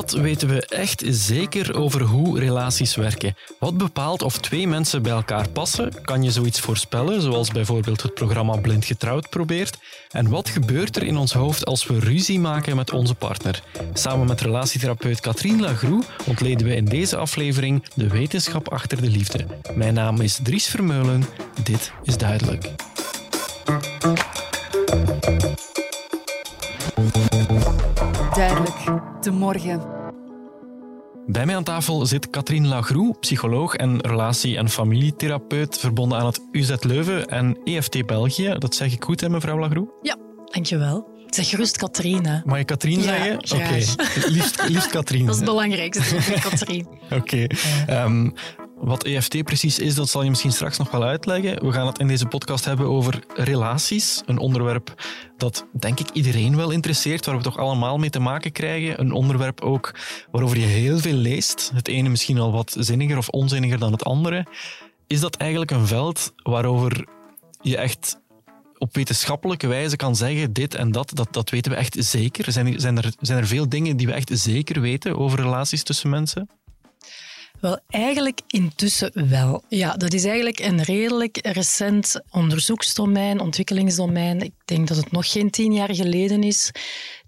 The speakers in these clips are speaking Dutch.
Wat weten we echt zeker over hoe relaties werken? Wat bepaalt of twee mensen bij elkaar passen? Kan je zoiets voorspellen, zoals bijvoorbeeld het programma Blind Getrouwd probeert? En wat gebeurt er in ons hoofd als we ruzie maken met onze partner? Samen met relatietherapeut Katrien Lagroe ontleden we in deze aflevering de wetenschap achter de liefde. Mijn naam is Dries Vermeulen. Dit is duidelijk. Duidelijk, de morgen. Bij mij aan tafel zit Katrien Lagroe, psycholoog en relatie- en familietherapeut, verbonden aan het UZ Leuven en EFT België. Dat zeg ik goed, hè, mevrouw Lagroe? Ja, dankjewel. Zeg gerust Katrien, hè. Mag je Katrien Ja, zeggen? Oké, liefst, liefst Katrien. Dat is het belangrijkste, Katrien. Oké. Ehm, wat EFT precies is, dat zal je misschien straks nog wel uitleggen. We gaan het in deze podcast hebben over relaties. Een onderwerp dat, denk ik, iedereen wel interesseert, waar we toch allemaal mee te maken krijgen. Een onderwerp ook waarover je heel veel leest. Het ene misschien al wat zinniger of onzinniger dan het andere. Is dat eigenlijk een veld waarover je echt op wetenschappelijke wijze kan zeggen dit en dat, dat, dat weten we echt zeker? Zijn, er- zijn, er, zijn er veel dingen die we echt zeker weten over relaties tussen mensen? Wel, eigenlijk intussen wel. Ja, dat is eigenlijk een redelijk recent onderzoeksdomein, ontwikkelingsdomein. Ik denk dat het nog geen tien jaar geleden is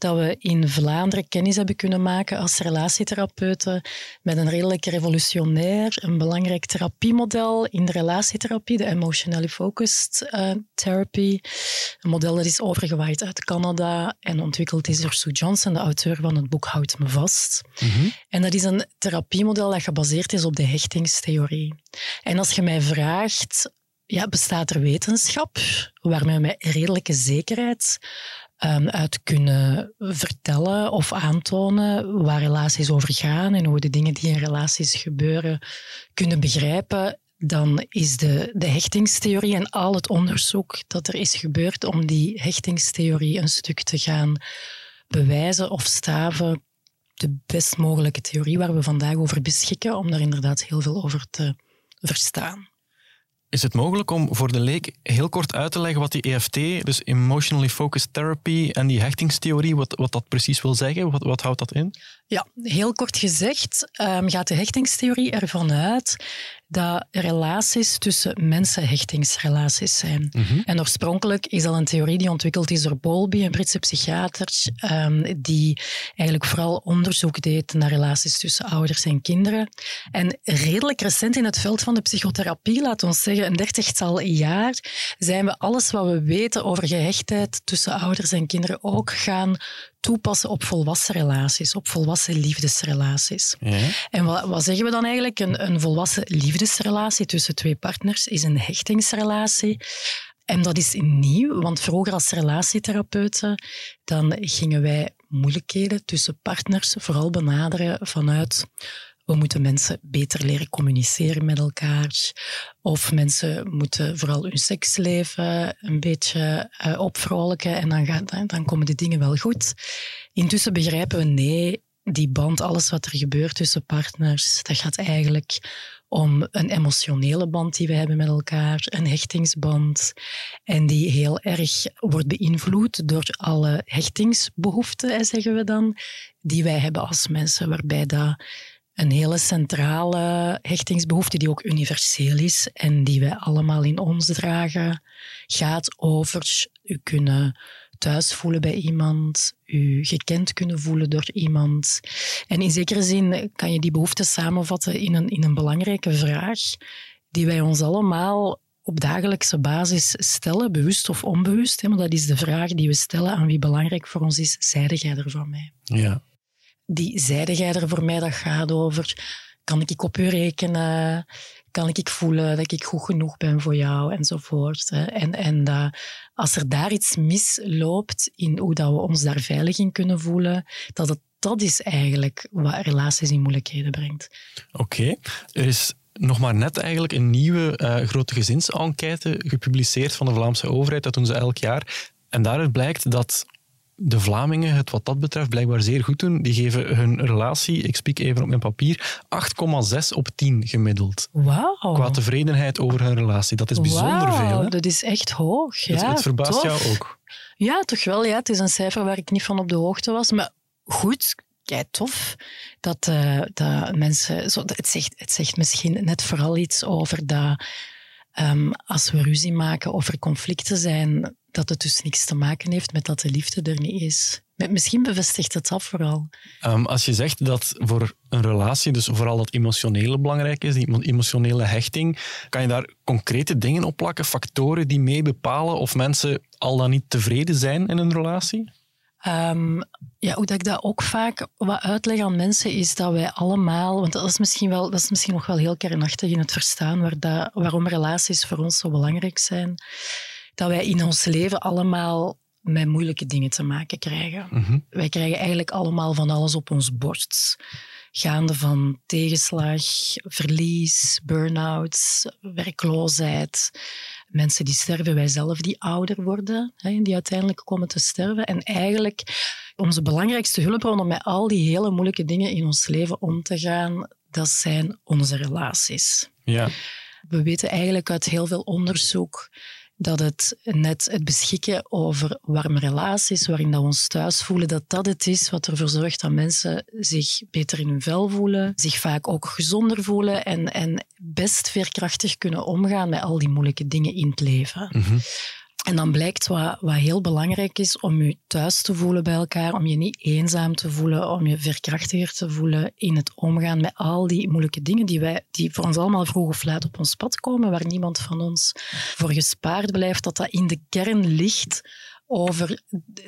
dat we in Vlaanderen kennis hebben kunnen maken als relatietherapeuten met een redelijk revolutionair, een belangrijk therapiemodel in de relatietherapie, de emotionally focused eh, therapy. Een model dat is overgewaaid uit Canada en ontwikkeld is door Sue Johnson, de auteur van het boek Houd me vast. En dat is een therapiemodel dat gebaseerd is op de hechtingstheorie. En als je mij vraagt, ja, bestaat er wetenschap waarmee we met redelijke zekerheid ehm, uit kunnen vertellen of aantonen waar relaties over gaan en hoe we de dingen die in relaties gebeuren kunnen begrijpen, dan is de, de hechtingstheorie en al het onderzoek dat er is gebeurd om die hechtingstheorie een stuk te gaan bewijzen of staven de best mogelijke theorie waar we vandaag over beschikken, om daar inderdaad heel veel over te verstaan. Is het mogelijk om voor de leek heel kort uit te leggen wat die EFT, dus Emotionally Focused Therapy, en die hechtingstheorie, wat, wat dat precies wil zeggen? Wat, wat houdt dat in? Ja, heel kort gezegd ehm, gaat de hechtingstheorie ervan uit dat relaties tussen mensen hechtingsrelaties zijn. En oorspronkelijk is dat een theorie die ontwikkeld is door Bowlby, een Britse psychiater, ehm, die eigenlijk vooral onderzoek deed naar relaties tussen ouders en kinderen. En redelijk recent in het veld van de psychotherapie, laat ons zeggen een dertigtal jaar, zijn we alles wat we weten over gehechtheid tussen ouders en kinderen ook gaan toepassen op volwassen relaties, op volwassen liefdesrelaties. Ja. En wat, wat zeggen we dan eigenlijk? Een, een volwassen liefdesrelatie tussen twee partners is een hechtingsrelatie. En dat is nieuw, want vroeger als relatietherapeuten dan gingen wij moeilijkheden tussen partners vooral benaderen vanuit we moeten mensen beter leren communiceren met elkaar. Of mensen moeten vooral hun seksleven een beetje eh, opvrolijken en dan, dan, komen de dingen wel goed. Intussen begrijpen we, nee, die band, alles wat er gebeurt tussen partners, dat gaat eigenlijk om een emotionele band die we hebben met elkaar, een hechtingsband, en die heel erg wordt beïnvloed door alle hechtingsbehoeften, zeggen we dan, die wij hebben als mensen, waarbij dat een hele centrale hechtingsbehoefte die ook universeel is en die wij allemaal in ons dragen, gaat over u kunnen thuis voelen bij iemand, u gekend kunnen voelen door iemand. En in zekere zin kan je die behoefte samenvatten in een, in een belangrijke vraag die wij ons allemaal op dagelijkse basis stellen, bewust of onbewust. Hè, dat is de vraag die we stellen aan wie belangrijk voor ons is. Zijde jij er voor mij? Ja. Die zeide jij er voor mij, dat gaat over, kan ik op u rekenen? Kan ik voelen dat ik goed genoeg ben voor jou? Enzovoort. En, en dat als er daar iets misloopt in hoe dat we ons daar veilig in kunnen voelen, dat dat is eigenlijk wat relaties in moeilijkheden brengt. Oké. Er is nog maar net eigenlijk een nieuwe eh, grote gezinsenquête gepubliceerd van de Vlaamse overheid. Dat doen ze elk jaar. En daaruit blijkt dat de Vlamingen het wat dat betreft blijkbaar zeer goed doen. Die geven hun relatie, ik spiek even op mijn papier, 8,6 op 10 gemiddeld. Wauw. Qua tevredenheid over hun relatie. Dat is bijzonder veel. Hè? Dat is echt hoog. Ja, het, het verbaast tof. jou ook. Ja, toch wel. Ja. Het is een cijfer waar ik niet van op de hoogte was. Maar goed, kei tof dat, uh, dat mensen. Zo, het, zegt, het zegt misschien net vooral iets over dat um, als we ruzie maken of er conflicten zijn, dat het dus niks te maken heeft met dat de liefde er niet is. Misschien bevestigt het dat vooral. Um, als je zegt dat voor een relatie, dus vooral dat emotionele belangrijk is, die emotionele hechting, kan je daar concrete dingen op plakken, factoren die mee bepalen of mensen al dan niet tevreden zijn in een relatie? Um, ja, hoe dat ik dat ook vaak wat uitleg aan mensen is dat wij allemaal, want dat is misschien, wel, dat is misschien nog wel heel kernachtig in het verstaan waar dat, waarom relaties voor ons zo belangrijk zijn, dat wij in ons leven allemaal met moeilijke dingen te maken krijgen. Mhm. Wij krijgen eigenlijk allemaal van alles op ons bord. Gaande van tegenslag, verlies, burn-outs, werkloosheid, mensen die sterven, wij zelf die ouder worden, hè, die uiteindelijk komen te sterven. En eigenlijk onze belangrijkste hulpbron om met al die hele moeilijke dingen in ons leven om te gaan, dat zijn onze relaties. Ja. We weten eigenlijk uit heel veel onderzoek dat het net het beschikken over warme relaties, waarin dat we ons thuis voelen, dat dat het is wat ervoor zorgt dat mensen zich beter in hun vel voelen, zich vaak ook gezonder voelen en, en best veerkrachtig kunnen omgaan met al die moeilijke dingen in het leven. Mm en dan blijkt wat, wat heel belangrijk is om je thuis te voelen bij elkaar, om je niet eenzaam te voelen, om je verkrachtiger te voelen in het omgaan met al die moeilijke dingen die, wij, die voor ons allemaal vroeg of laat op ons pad komen, waar niemand van ons voor gespaard blijft, dat dat in de kern ligt over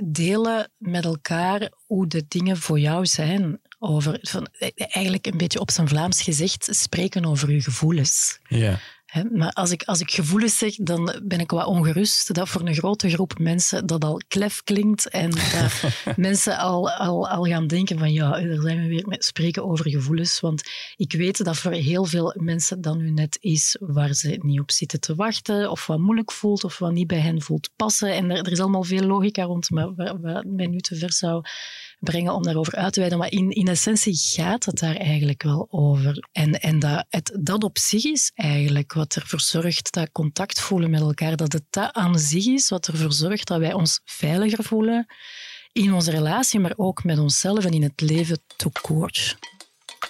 delen met elkaar hoe de dingen voor jou zijn. Over, van, eigenlijk een beetje op zijn Vlaams gezegd, spreken over je gevoelens. Ja maar als ik, als ik gevoelens zeg, dan ben ik wat ongerust dat voor een grote groep mensen dat al klef klinkt en dat mensen al, al, al gaan denken van ja, daar zijn we weer met spreken over gevoelens. Want ik weet dat voor heel veel mensen dat nu net is waar ze niet op zitten te wachten of wat moeilijk voelt of wat niet bij hen voelt passen. En er, er is allemaal veel logica rond, maar wat mij nu te ver zou brengen om daarover uit te wijden. Maar in, in essentie gaat het daar eigenlijk wel over. En, en dat, het, dat op zich is eigenlijk wat ervoor zorgt dat contact voelen met elkaar, dat het dat aan zich is wat ervoor zorgt dat wij ons veiliger voelen in onze relatie, maar ook met onszelf en in het leven to court.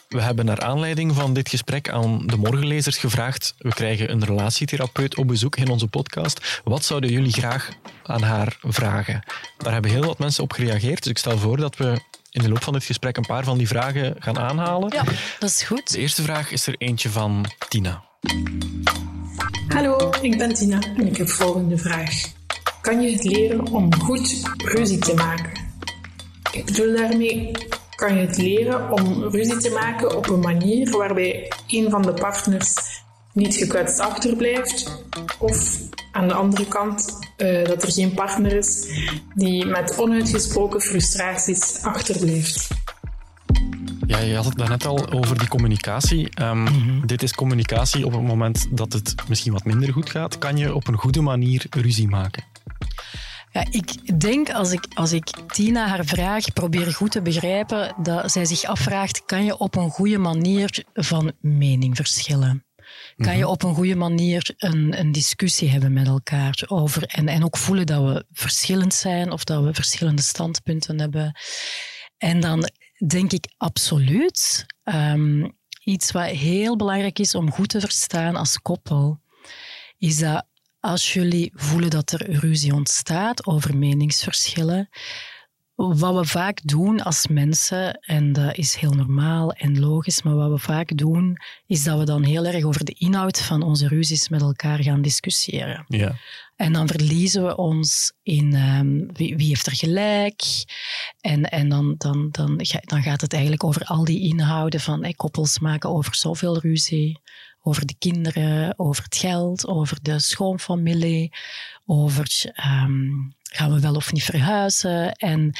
We hebben naar aanleiding van dit gesprek aan de morgenlezers gevraagd. We krijgen een relatietherapeut op bezoek in onze podcast. Wat zouden jullie graag aan haar vragen? Daar hebben heel wat mensen op gereageerd. Dus ik stel voor dat we in de loop van dit gesprek een paar van die vragen gaan aanhalen. Ja, dat is goed. De eerste vraag is er eentje van Tina. Hallo, ik ben Tina en ik heb volgende vraag. Kan je het leren om goed ruzie te maken? Ik bedoel daarmee, kan je het leren om ruzie te maken op een manier waarbij een van de partners niet gekwetst achterblijft. Of aan de andere kant uh, dat er geen partner is die met onuitgesproken frustraties achterblijft. Ja, je had het daarnet al over die communicatie. Um, Dit is communicatie op het moment dat het misschien wat minder goed gaat. Kan je op een goede manier ruzie maken? Ja, ik denk als ik, als ik Tina haar vraag probeer goed te begrijpen, dat zij zich afvraagt, kan je op een goede manier van mening verschillen? Kan je mhm. op een goede manier een, een discussie hebben met elkaar over en, en ook voelen dat we verschillend zijn of dat we verschillende standpunten hebben? En dan denk ik absoluut um, iets wat heel belangrijk is om goed te verstaan als koppel, is dat als jullie voelen dat er ruzie ontstaat over meningsverschillen, wat we vaak doen als mensen, en dat is heel normaal en logisch, maar wat we vaak doen, is dat we dan heel erg over de inhoud van onze ruzies met elkaar gaan discussiëren. Ja. En dan verliezen we ons in um, wie, wie, heeft er gelijk. En, en dan, dan, dan, dan gaat het eigenlijk over al die inhouden van hey, koppels maken over zoveel ruzie over de kinderen, over het geld, over de schoonfamilie, over um, gaan we wel of niet verhuizen. En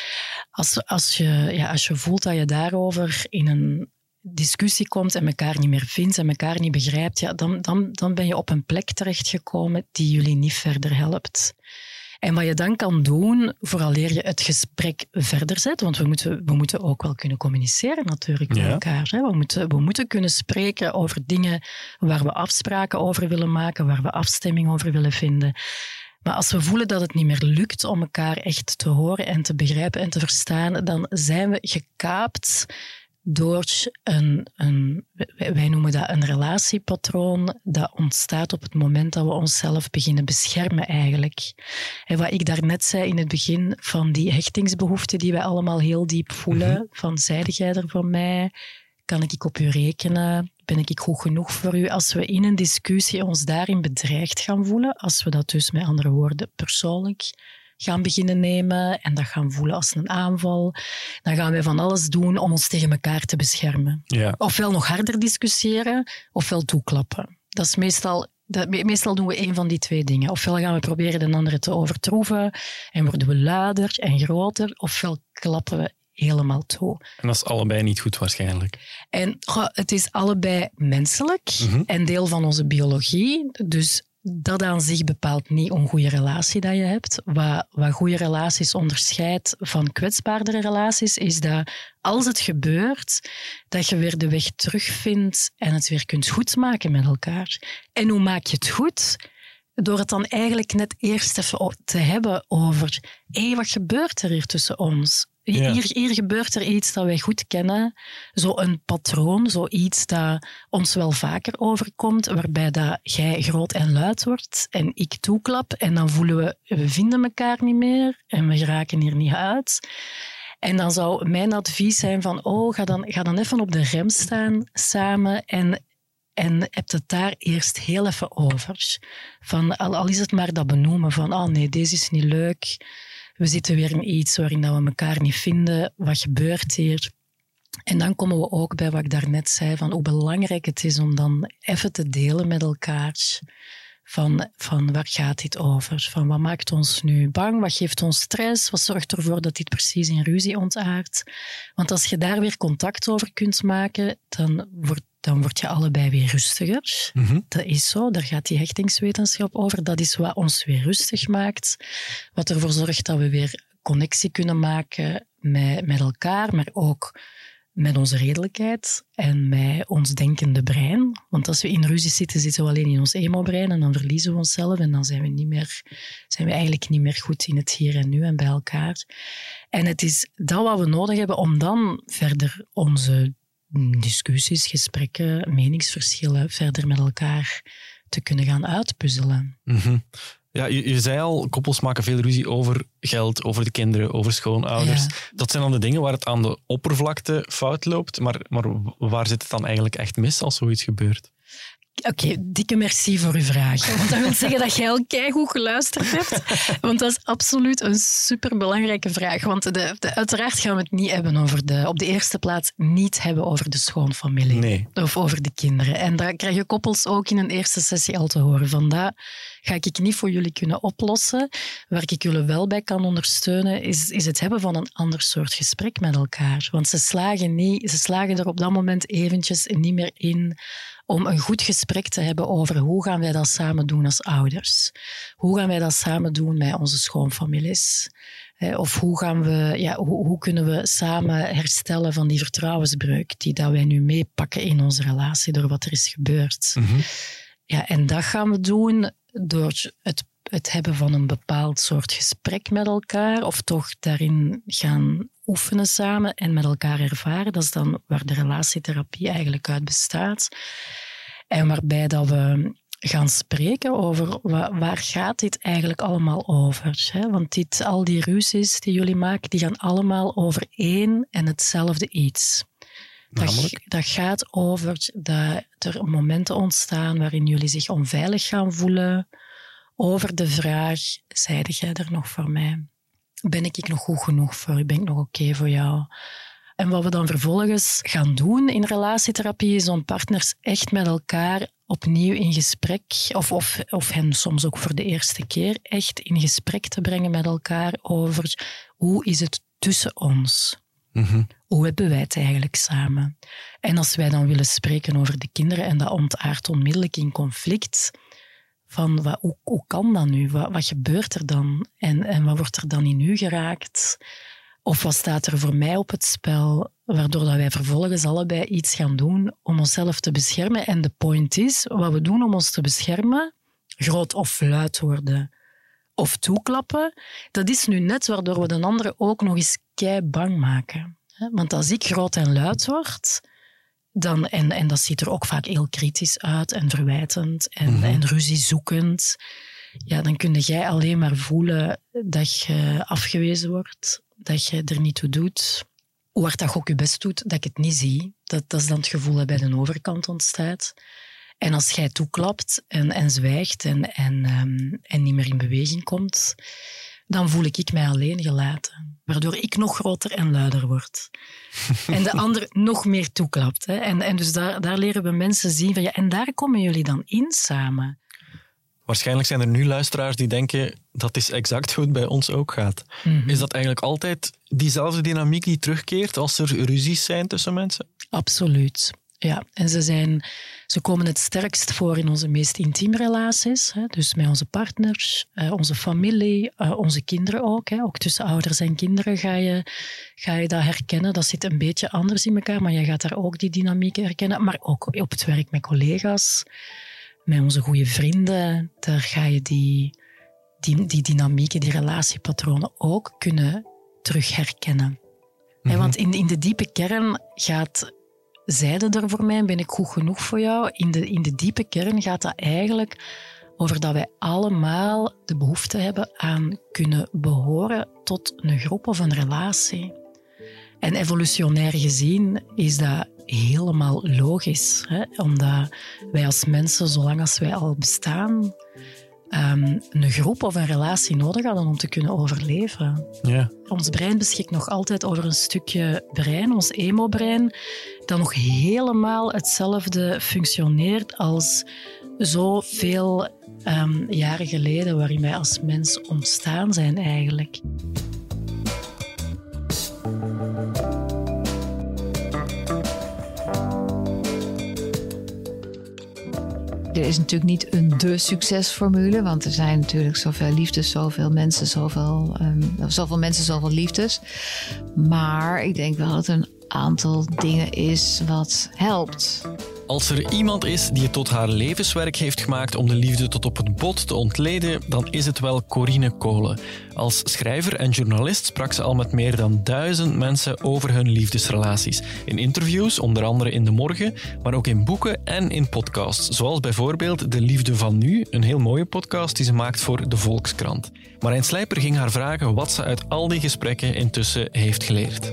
als, als, je, ja, als je voelt dat je daarover in een discussie komt en elkaar niet meer vindt en elkaar niet begrijpt, ja, dan, dan, dan ben je op een plek terechtgekomen die jullie niet verder helpt. En wat je dan kan doen, vooraleer je het gesprek verder zet, want we moeten, we moeten ook wel kunnen communiceren natuurlijk met elkaar. Hè? We, moeten, we moeten kunnen spreken over dingen waar we afspraken over willen maken, waar we afstemming over willen vinden. Maar als we voelen dat het niet meer lukt om elkaar echt te horen en te begrijpen en te verstaan, dan zijn we gekaapt door een, een, wij noemen dat een relatiepatroon, dat ontstaat op het moment dat we onszelf beginnen beschermen eigenlijk. En wat ik daarnet zei in het begin van die hechtingsbehoeften die wij allemaal heel diep voelen, mhm. van zijde jij er voor mij, kan ik op u rekenen, ben ik goed genoeg voor u? Als we in een discussie ons daarin bedreigd gaan voelen, als we dat dus met andere woorden persoonlijk gaan beginnen nemen en dat gaan voelen als een aanval, dan gaan wij van alles doen om ons tegen elkaar te beschermen. Ja. Ofwel nog harder discussiëren, ofwel toeklappen. Dat is meestal dat, meestal doen we een van die twee dingen. Ofwel gaan we proberen de andere te overtroeven en worden we luider en groter, ofwel klappen we helemaal toe. En dat is allebei niet goed waarschijnlijk. En het is allebei menselijk mhm. en deel van onze biologie. Dus dat aan zich bepaalt niet een goede relatie dat je hebt. Wat, wat goede relaties onderscheidt van kwetsbaardere relaties, is dat als het gebeurt, dat je weer de weg terugvindt en het weer kunt goedmaken met elkaar. En hoe maak je het goed? Door het dan eigenlijk net eerst even te hebben over, hé, hey, wat gebeurt er hier tussen ons? Hier, gebeurt er iets dat wij goed kennen, zo'n patroon, zoiets dat ons wel vaker overkomt, waarbij dat jij groot en luid wordt en ik toeklap en dan voelen we, we vinden elkaar niet meer en we geraken hier niet uit. En dan zou mijn advies zijn van, oh, ga dan, ga dan even op de rem staan samen en, en heb het daar eerst heel even over. Van, al, al is het maar dat benoemen van, oh nee, deze is niet leuk we zitten weer in iets waarin we elkaar niet vinden. Wat gebeurt hier? En dan komen we ook bij wat ik daarnet zei, van hoe belangrijk het is om dan even te delen met elkaar. Van, van waar gaat dit over? Van wat maakt ons nu bang? Wat geeft ons stress? Wat zorgt ervoor dat dit precies in ruzie ontaart? Want als je daar weer contact over kunt maken, dan wordt dan word je allebei weer rustiger. Mhm. Dat is zo, daar gaat die hechtingswetenschap over. Dat is wat ons weer rustig maakt. Wat ervoor zorgt dat we weer connectie kunnen maken met, met elkaar, maar ook met onze redelijkheid en met ons denkende brein. Want als we in ruzie zitten, zitten we alleen in ons emo-brein en dan verliezen we onszelf en dan zijn we, niet meer, zijn we eigenlijk niet meer goed in het hier en nu en bij elkaar. En het is dat wat we nodig hebben om dan verder onze discussies, gesprekken, meningsverschillen verder met elkaar te kunnen gaan uitpuzzelen. Mhm. Ja, je, je, zei al, koppels maken veel ruzie over geld, over de kinderen, over schoonouders. Dat zijn dan de dingen waar het aan de oppervlakte fout loopt. Maar, maar waar zit het dan eigenlijk echt mis als zoiets gebeurt? Oké, dikke merci voor uw vraag. Want dat wil zeggen dat jij al goed geluisterd hebt. Want dat is absoluut een superbelangrijke vraag. Want de, de, uiteraard gaan we het niet hebben over de, op de eerste plaats niet hebben over de schoonfamilie. Nee. Of over de kinderen. En dat krijgen koppels ook in een eerste sessie al te horen. Vandaar ga ik niet voor jullie kunnen oplossen. Waar ik jullie wel bij kan ondersteunen, is, is het hebben van een ander soort gesprek met elkaar. Want ze slagen, niet, ze slagen er op dat moment eventjes niet meer in om een goed gesprek te hebben over hoe gaan wij dat samen doen als ouders. Hoe gaan wij dat samen doen met onze schoonfamilies. Of hoe, gaan we, ja, hoe, hoe, kunnen we samen herstellen van die vertrouwensbreuk die dat wij nu meepakken in onze relatie door wat er is gebeurd. Mhm. Ja, en dat gaan we doen door het, het hebben van een bepaald soort gesprek met elkaar, of toch daarin gaan oefenen samen en met elkaar ervaren. Dat is dan waar de relatietherapie eigenlijk uit bestaat. En waarbij dat we gaan spreken over waar, gaat dit eigenlijk allemaal over. Hè? Want dit, al die ruzies die jullie maken, die gaan allemaal over één en hetzelfde iets. Dat, dat, gaat over dat er momenten ontstaan waarin jullie zich onveilig gaan voelen over de vraag, zeide jij er nog voor mij? Ben ik nog goed genoeg voor u? Ben ik nog oké voor jou? En wat we dan vervolgens gaan doen in relatietherapie is om partners echt met elkaar opnieuw in gesprek, of, of, of hen soms ook voor de eerste keer, echt in gesprek te brengen met elkaar over hoe is het tussen ons? Mm Hoe hebben wij het eigenlijk samen? En als wij dan willen spreken over de kinderen en dat ontaart onmiddellijk in conflict, van wat, hoe, hoe kan dat nu? Wat, gebeurt er dan? En, en wat wordt er dan in u geraakt? Of wat staat er voor mij op het spel, waardoor dat wij vervolgens allebei iets gaan doen om onszelf te beschermen? En de point is, wat we doen om ons te beschermen, groot of luid worden, of toeklappen, dat is nu net waardoor we de andere ook nog eens kei bang maken. Want als ik groot en luid word, dan, en, en dat ziet er ook vaak heel kritisch uit en verwijtend en, mm -hmm. en ruziezoekend, ja, dan kun jij alleen maar voelen dat je afgewezen wordt, dat je er niet toe doet. Hoe hard dat je ook je best doet, dat ik het niet zie. Dat, dat is dan het gevoel dat bij de overkant ontstaat. En als jij toeklapt en, en zwijgt en, en, um, en niet meer in beweging komt, dan voel ik, ik mij alleen gelaten. Waardoor ik nog groter en luider word. en de ander nog meer toeklapt. Hè. En, en dus daar, daar leren we mensen zien van ja, en daar komen jullie dan in samen. Waarschijnlijk zijn er nu luisteraars die denken dat is exact hoe het bij ons ook gaat. Mm -hmm. Is dat eigenlijk altijd diezelfde dynamiek die terugkeert als er ruzies zijn tussen mensen? Absoluut. Ja, en ze, zijn, ze komen het sterkst voor in onze meest intieme relaties. Hè? Dus met onze partners, uh, onze familie, uh, onze kinderen ook. Hè? Ook tussen ouders en kinderen ga je, ga je dat herkennen. Dat zit een beetje anders in elkaar, maar je gaat daar ook die dynamiek herkennen. Maar ook op het werk met collega's, met onze goede vrienden. Daar ga je die, die, die dynamieken, die relatiepatronen ook kunnen terug herkennen. Mm -hmm. Want in, in de diepe kern gaat zeiden er voor mij, ben ik goed genoeg voor jou? In de, in de diepe kern gaat dat eigenlijk over dat wij allemaal de behoefte hebben aan kunnen behoren tot een groep of een relatie. En evolutionair gezien is dat helemaal logisch, hè? omdat wij als mensen, zolang als wij al bestaan, um, een groep of een relatie nodig hadden om te kunnen overleven. Ja. Ons brein beschikt nog altijd over een stukje brein, ons emo-brein, dat nog helemaal hetzelfde functioneert als zoveel um, jaren geleden waarin wij als mens ontstaan zijn eigenlijk. Er is natuurlijk niet een de succesformule, want er zijn natuurlijk zoveel liefdes, zoveel mensen, zoveel, um, zoveel mensen, zoveel liefdes. Maar ik denk wel dat er een aantal dingen is wat helpt. Als er iemand is die het tot haar levenswerk heeft gemaakt om de liefde tot op het bot te ontleden, dan is het wel Corine Kolen. Als schrijver en journalist sprak ze al met meer dan duizend mensen over hun liefdesrelaties. In interviews, onder andere in De Morgen, maar ook in boeken en in podcasts. Zoals bijvoorbeeld De Liefde van Nu, een heel mooie podcast die ze maakt voor De Volkskrant. Marijn Slijper ging haar vragen wat ze uit al die gesprekken intussen heeft geleerd.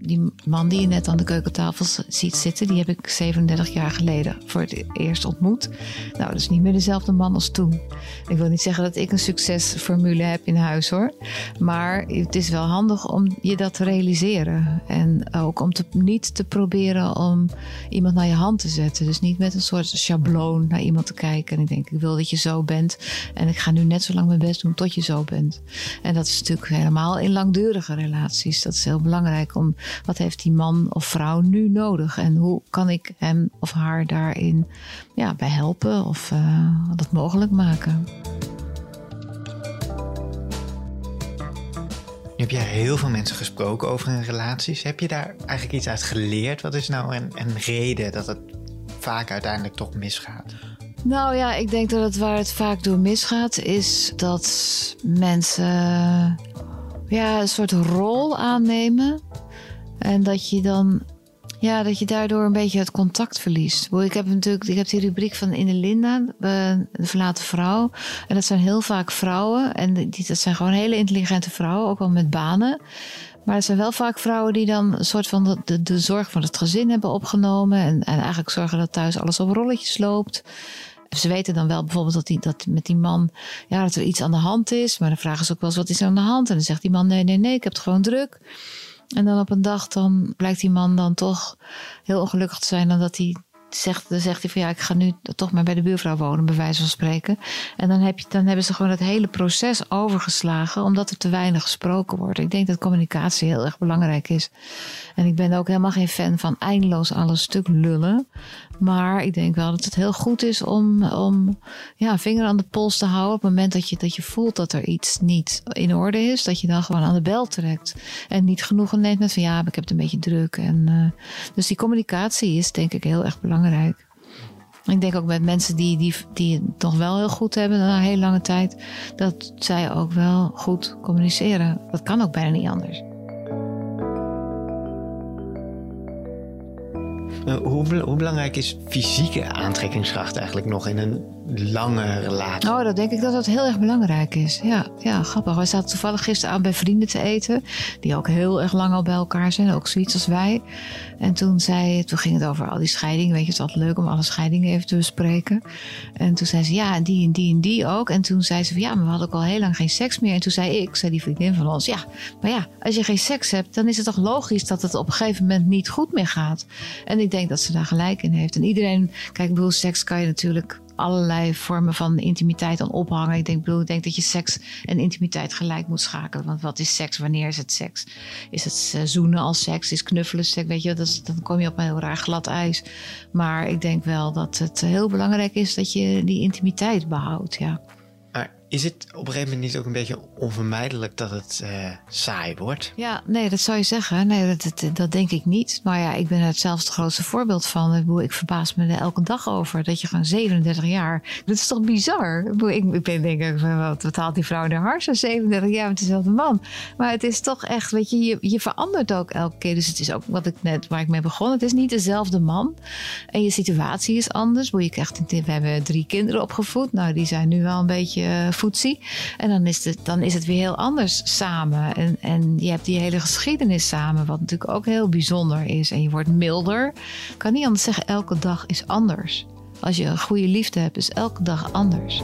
Die man die je net aan de keukentafel ziet zitten, die heb ik 37 jaar geleden voor het eerst ontmoet. Nou, dat is niet meer dezelfde man als toen. Ik wil niet zeggen dat ik een succesformule heb in huis hoor. Maar het is wel handig om je dat te realiseren. En ook om te, niet te proberen om iemand naar je hand te zetten. Dus niet met een soort schabloon naar iemand te kijken. En ik denk, ik wil dat je zo bent. En ik ga nu net zo lang mijn best doen tot je zo bent. En dat is natuurlijk helemaal in langdurige relaties. Dat is heel belangrijk om wat heeft die man of vrouw nu nodig? En hoe kan ik hem of haar daarin ja, bij helpen of uh, dat mogelijk maken? Nu heb je heel veel mensen gesproken over hun relaties. Heb je daar eigenlijk iets uit geleerd? Wat is nou een, een reden dat het vaak uiteindelijk toch misgaat? Nou ja, ik denk dat het waar het vaak door misgaat, is dat mensen ja, een soort rol aannemen en dat je dan, ja, dat je daardoor een beetje het contact verliest. Ik heb natuurlijk, ik heb die rubriek van In de Linda, de verlaten vrouw. En dat zijn heel vaak vrouwen. En die, dat zijn gewoon hele intelligente vrouwen, ook wel met banen. Maar het zijn wel vaak vrouwen die dan een soort van de, de, de zorg van het gezin hebben opgenomen. En, en eigenlijk zorgen dat thuis alles op rolletjes loopt. Ze weten dan wel bijvoorbeeld dat, die, dat met die man, ja, dat er iets aan de hand is. Maar dan vragen ze ook wel eens, wat is er aan de hand? En dan zegt die man, nee, nee, nee, ik heb het gewoon druk. En dan op een dag dan blijkt die man dan toch heel ongelukkig te zijn. Dan dat hij zegt, dan zegt hij van ja, ik ga nu toch maar bij de buurvrouw wonen, bij wijze van spreken. En dan, heb je, dan hebben ze gewoon het hele proces overgeslagen, omdat er te weinig gesproken wordt. Ik denk dat communicatie heel erg belangrijk is. En ik ben ook helemaal geen fan van eindeloos alles stuk lullen. Maar ik denk wel dat het heel goed is om, om ja, vinger aan de pols te houden. Op het moment dat je, dat je voelt dat er iets niet in orde is, dat je dan gewoon aan de bel trekt. En niet genoegen neemt met van ja, ik heb het een beetje druk. En, uh, dus die communicatie is denk ik heel erg belangrijk. Ik denk ook met mensen die, die, die het nog wel heel goed hebben na een hele lange tijd, dat zij ook wel goed communiceren. Dat kan ook bijna niet anders. Hoe, hoe belangrijk is fysieke aantrekkingskracht eigenlijk nog in een lange relatie? Oh, dat denk ik dat dat heel erg belangrijk is. Ja, ja grappig. We zaten toevallig gisteren aan bij vrienden te eten. Die ook heel erg lang al bij elkaar zijn. Ook zoiets als wij. En toen, zei, toen ging het over al die scheidingen. Weet je, het is altijd leuk om alle scheidingen even te bespreken. En toen zei ze, ja, die en die en die ook. En toen zei ze van, ja, maar we hadden ook al heel lang geen seks meer. En toen zei ik, zei die vriendin van ons, ja, maar ja, als je geen seks hebt, dan is het toch logisch dat het op een gegeven moment niet goed meer gaat. En ik denk dat ze daar gelijk in heeft. En iedereen, kijk, ik bedoel, seks kan je natuurlijk allerlei vormen van intimiteit aan ophangen. Ik denk, bedoel, ik denk dat je seks en intimiteit gelijk moet schakelen. Want wat is seks? Wanneer is het seks? Is het zoenen als seks? Is knuffelen seks? Weet je, dat dan kom je op een heel raar glad ijs. Maar ik denk wel dat het heel belangrijk is dat je die intimiteit behoudt. Ja. Is het op een gegeven moment niet ook een beetje onvermijdelijk dat het eh, saai wordt? Ja, nee, dat zou je zeggen. Nee, dat, dat, denk ik niet. Maar ja, ik ben er zelfs het grootste voorbeeld van. Ik, verbaas me er elke dag over. Dat je gewoon 37 jaar... Dat is toch bizar? Ik, ben denk ik, wat, wat haalt die vrouw in haar harsen? 37 jaar met dezelfde man. Maar het is toch echt, weet je, je, je verandert ook elke keer. Dus het is ook wat ik net, waar ik mee begon. Het is niet dezelfde man. En je situatie is anders. We hebben drie kinderen opgevoed. Nou, die zijn nu wel een beetje En dan is, het, dan is het weer heel anders samen. En, en je hebt die hele geschiedenis samen, wat natuurlijk ook heel bijzonder is. En je wordt milder. Ik kan niet anders zeggen, elke dag is anders. Als je een goede liefde hebt, is elke dag anders.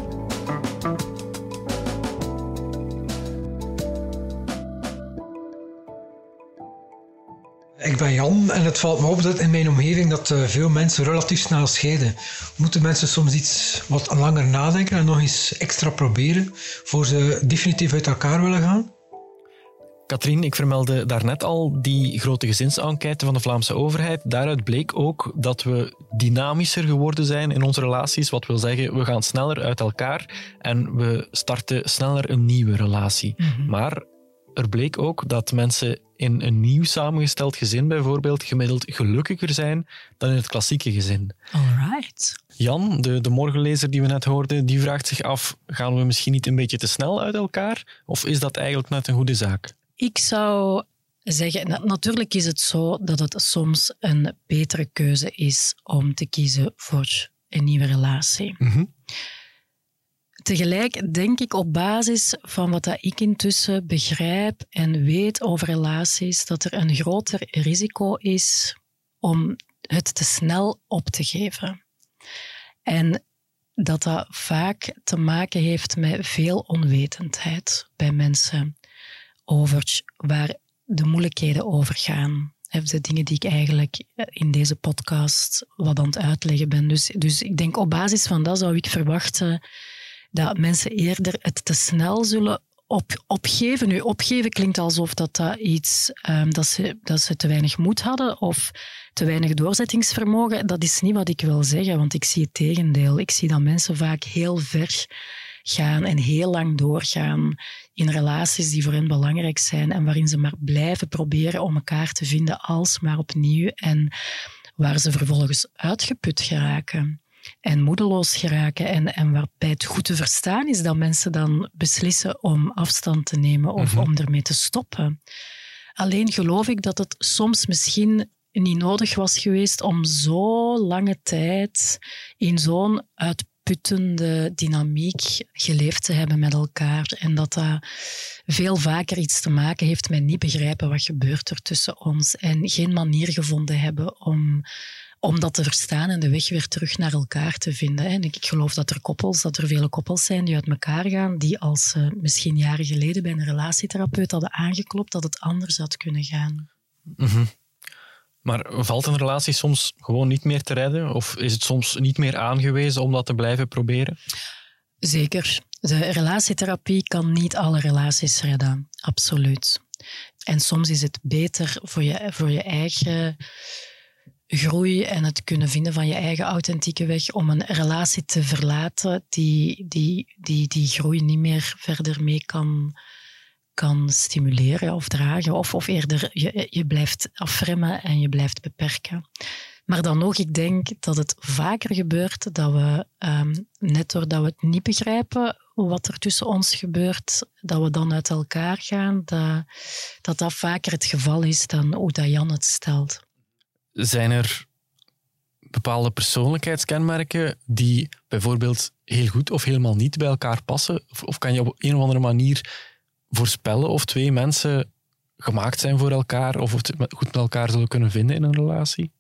Ik ben Jan en het valt me op dat in mijn omgeving dat uh, veel mensen relatief snel scheiden. Moeten mensen soms iets wat langer nadenken en nog eens extra proberen voor ze definitief uit elkaar willen gaan? Katrien, ik vermeldde daarnet al die grote gezinsenquête van de Vlaamse overheid. Daaruit bleek ook dat we dynamischer geworden zijn in onze relaties. Wat wil zeggen, we gaan sneller uit elkaar en we starten sneller een nieuwe relatie. Mm -hmm. Maar er bleek ook dat mensen in een nieuw samengesteld gezin bijvoorbeeld gemiddeld gelukkiger zijn dan in het klassieke gezin. Alright. Jan, de, de morgenlezer die we net hoorden, die vraagt zich af, gaan we misschien niet een beetje te snel uit elkaar? Of is dat eigenlijk net een goede zaak? Ik zou zeggen, natuurlijk is het zo dat het soms een betere keuze is om te kiezen voor een nieuwe relatie. Mm -hmm. Tegelijk denk ik op basis van wat dat ik intussen begrijp en weet over relaties, dat er een groter risico is om het te snel op te geven. En dat dat vaak te maken heeft met veel onwetendheid bij mensen over waar de moeilijkheden over gaan. De dingen die ik eigenlijk in deze podcast wat aan het uitleggen ben. Dus, dus ik denk op basis van dat zou ik verwachten dat mensen eerder het te snel zullen op, opgeven. Nu, opgeven klinkt alsof dat, dat iets um, dat, ze, dat ze te weinig moed hadden of te weinig doorzettingsvermogen. Dat is niet wat ik wil zeggen, want ik zie het tegendeel. Ik zie dat mensen vaak heel ver gaan en heel lang doorgaan in relaties die voor hen belangrijk zijn en waarin ze maar blijven proberen om elkaar te vinden alsmaar opnieuw en waar ze vervolgens uitgeput geraken en moedeloos geraken. En, en waarbij het goed te verstaan is dat mensen dan beslissen om afstand te nemen of mm -hmm. om ermee te stoppen. Alleen geloof ik dat het soms misschien niet nodig was geweest om zo lange tijd in zo'n uitputtende dynamiek geleefd te hebben met elkaar. En dat dat veel vaker iets te maken heeft met niet begrijpen wat gebeurt er tussen ons en geen manier gevonden hebben om om dat te verstaan en de weg weer terug naar elkaar te vinden. En ik geloof dat er koppels, dat er vele koppels zijn die uit elkaar gaan, die als uh, misschien jaren geleden bij een relatietherapeut hadden aangeklopt dat het anders had kunnen gaan. Mm -hmm. Maar valt een relatie soms gewoon niet meer te redden? Of is het soms niet meer aangewezen om dat te blijven proberen? Zeker. De relatietherapie kan niet alle relaties redden. Absoluut. En soms is het beter voor je, voor je eigen groei en het kunnen vinden van je eigen authentieke weg om een relatie te verlaten die die, die, die groei niet meer verder mee kan, kan stimuleren of dragen. Of, of eerder, je, je blijft afremmen en je blijft beperken. Maar dan nog, ik denk dat het vaker gebeurt dat we, um, net doordat we het niet begrijpen wat er tussen ons gebeurt, dat we dan uit elkaar gaan, dat dat, dat vaker het geval is dan hoe dat Jan het stelt. Zijn er bepaalde persoonlijkheidskenmerken die bijvoorbeeld heel goed of helemaal niet bij elkaar passen? Of, of kan je op een of andere manier voorspellen of twee mensen gemaakt zijn voor elkaar of het goed met elkaar zullen kunnen vinden in een relatie?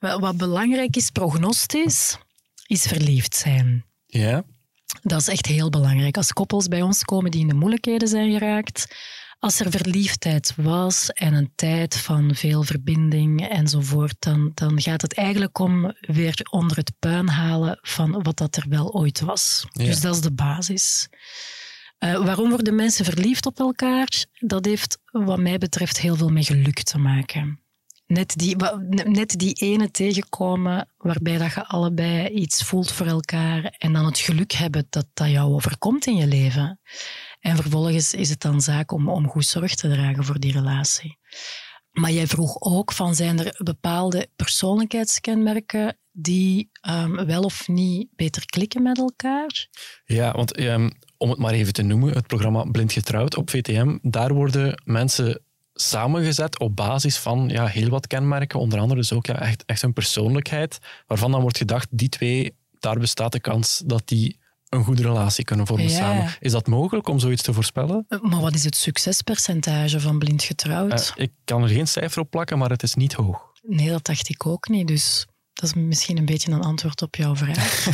Wat belangrijk is, prognostisch, is verliefd zijn. Ja. Dat is echt heel belangrijk. Als koppels bij ons komen die in de moeilijkheden zijn geraakt, als er verliefdheid was en een tijd van veel verbinding enzovoort, dan, dan gaat het eigenlijk om weer onder het puin halen van wat dat er wel ooit was. Dus dat is de basis. Uh, waarom worden mensen verliefd op elkaar? Dat heeft wat mij betreft heel veel met geluk te maken. Net die, net die ene tegenkomen waarbij dat je allebei iets voelt voor elkaar en dan het geluk hebben dat dat jou overkomt in je leven. En vervolgens is het dan zaak om, om goed zorg te dragen voor die relatie. Maar jij vroeg ook van zijn er bepaalde persoonlijkheidskenmerken die um, wel of niet beter klikken met elkaar? Ja, want um, om het maar even te noemen, het programma Blind Getrouwd op VTM, daar worden mensen samengezet op basis van ja, heel wat kenmerken, onder andere dus ook ja, echt, echt een persoonlijkheid, waarvan dan wordt gedacht, die twee, daar bestaat de kans dat die een goede relatie kunnen vormen samen. Is dat mogelijk om zoiets te voorspellen? Maar wat is het succespercentage van blind getrouwd? Uh, ik kan er geen cijfer op plakken, maar het is niet hoog. Nee, dat dacht ik ook niet. Dus dat is misschien een beetje een antwoord op jouw vraag.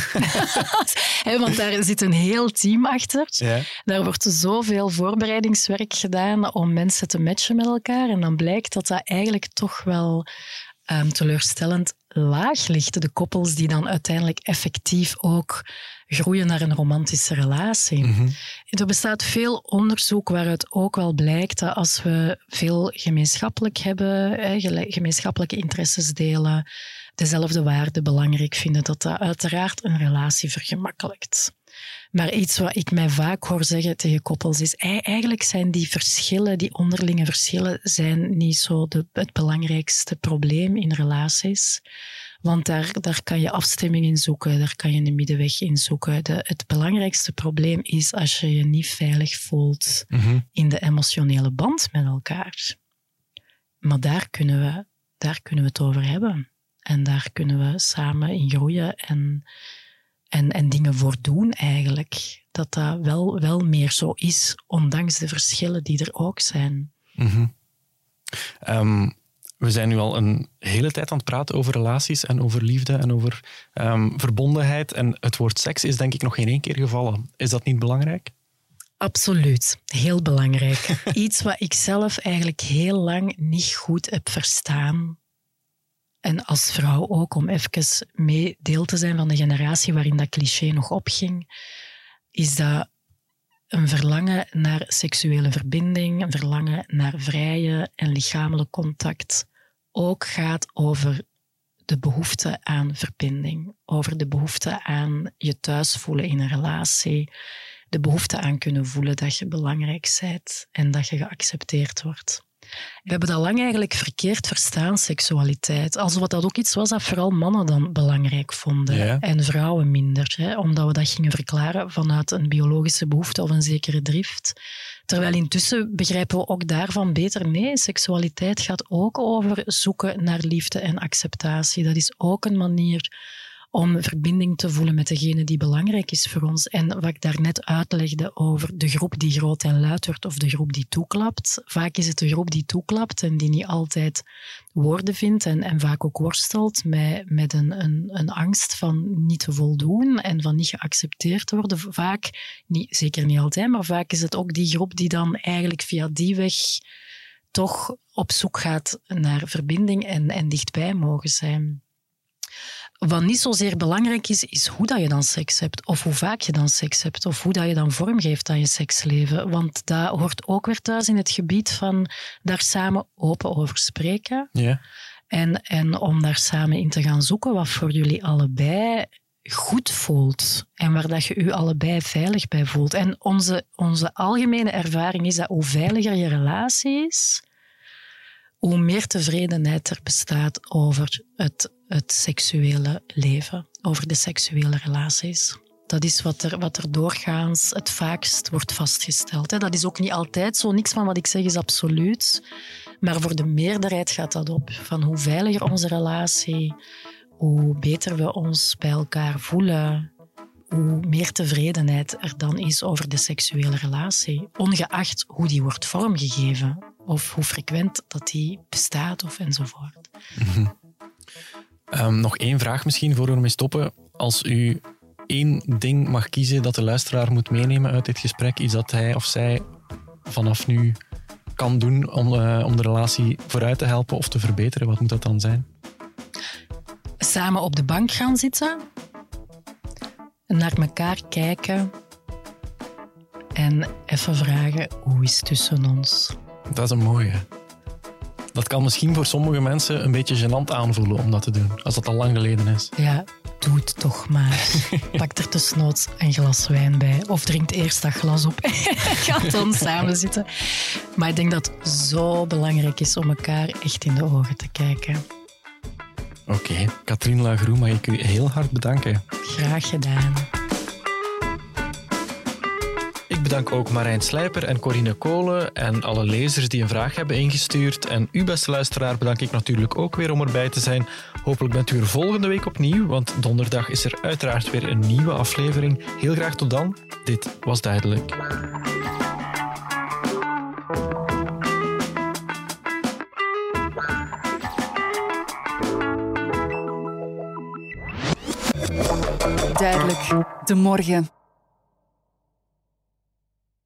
Want daar zit een heel team achter. Ja. Daar wordt zoveel voorbereidingswerk gedaan om mensen te matchen met elkaar. En dan blijkt dat dat eigenlijk toch wel um, teleurstellend laag ligt. De koppels die dan uiteindelijk effectief ook groeien naar een romantische relatie. Mm Er bestaat veel onderzoek waaruit ook wel blijkt dat als we veel gemeenschappelijk hebben, gemeenschappelijke interesses delen, dezelfde waarden belangrijk vinden, dat dat uiteraard een relatie vergemakkelijkt. Maar iets wat ik mij vaak hoor zeggen tegen koppels is, eigenlijk zijn die verschillen, die onderlinge verschillen, zijn niet zo de, het belangrijkste probleem in relaties. Want daar, daar kan je afstemming in zoeken, daar kan je een middenweg in zoeken. De, het belangrijkste probleem is als je je niet veilig voelt mhm. in de emotionele band met elkaar. Maar daar kunnen, we, daar kunnen we het over hebben. En daar kunnen we samen in groeien en, en, en dingen voor doen eigenlijk. Dat dat wel, wel meer zo is, ondanks de verschillen die er ook zijn. Mhm. Ehm, we zijn nu al een hele tijd aan het praten over relaties en over liefde en over um, verbondenheid. En het woord seks is denk ik nog geen één keer gevallen. Is dat niet belangrijk? Absoluut, heel belangrijk. Iets wat ik zelf eigenlijk heel lang niet goed heb verstaan. En als vrouw ook, om even mee deel te zijn van de generatie waarin dat cliché nog opging, is dat een verlangen naar seksuele verbinding, een verlangen naar vrije en lichamelijk contact ook gaat over de behoefte aan verbinding, over de behoefte aan je thuis voelen in een relatie, de behoefte aan kunnen voelen dat je belangrijk bent en dat je geaccepteerd wordt. We hebben dat lang eigenlijk verkeerd verstaan, seksualiteit. Alsof dat ook iets was dat vooral mannen dan belangrijk vonden en vrouwen minder. Hè, omdat we dat gingen verklaren vanuit een biologische behoefte of een zekere drift. Terwijl intussen begrijpen we ook daarvan beter, nee, seksualiteit gaat ook over zoeken naar liefde en acceptatie. Dat is ook een manier om verbinding te voelen met degene die belangrijk is voor ons. En wat ik daarnet uitlegde over de groep die groot en luid wordt of de groep die toeklapt. Vaak is het de groep die toeklapt en die niet altijd woorden vindt en, en vaak ook worstelt met, met een, een, een angst van niet te voldoen en van niet geaccepteerd te worden. Vaak, niet, zeker niet altijd, maar vaak is het ook die groep die dan eigenlijk via die weg toch op zoek gaat naar verbinding en, en dichtbij mogen zijn. Wat niet zozeer belangrijk is, is hoe dat je dan seks hebt, of hoe vaak je dan seks hebt, of hoe dat je dan vormgeeft aan je seksleven. Want dat hoort ook weer thuis in het gebied van daar samen open over spreken. Ja. En, en om daar samen in te gaan zoeken wat voor jullie allebei goed voelt en waar dat je u allebei veilig bij voelt. En onze, onze algemene ervaring is dat hoe veiliger je relatie is, hoe meer tevredenheid er bestaat over het, het seksuele leven, over de seksuele relaties. Dat is wat er, wat er doorgaans het vaakst wordt vastgesteld. Dat is ook niet altijd zo. Niks van wat ik zeg is absoluut. Maar voor de meerderheid gaat dat op. Van hoe veiliger onze relatie, hoe beter we ons bij elkaar voelen, hoe meer tevredenheid er dan is over de seksuele relatie, ongeacht hoe die wordt vormgegeven of hoe frequent dat die bestaat of enzovoort. um, nog één vraag misschien voor we ermee stoppen. Als u één ding mag kiezen dat de luisteraar moet meenemen uit dit gesprek, iets dat hij of zij vanaf nu kan doen om, uh, om de relatie vooruit te helpen of te verbeteren, wat moet dat dan zijn? Samen op de bank gaan zitten, naar elkaar kijken en even vragen hoe is het tussen ons. Dat is een mooie. Dat kan misschien voor sommige mensen een beetje gênant aanvoelen om dat te doen, als dat al lang geleden is. Ja, doe het toch maar. Pak er desnoods een glas wijn bij. Of drink eerst dat glas op en ga dan samen zitten. Maar ik denk dat het zo belangrijk is om elkaar echt in de ogen te kijken. Oké, okay. Katrien Lagroe, mag ik u heel hard bedanken. Graag gedaan. Ik bedank ook Marijn Slijper en Corine Kolen en alle lezers die een vraag hebben ingestuurd. En u, beste luisteraar, bedank ik natuurlijk ook weer om erbij te zijn. Hopelijk bent u er volgende week opnieuw, want donderdag is er uiteraard weer een nieuwe aflevering. Heel graag tot dan. Dit was duidelijk. Duidelijk, de morgen.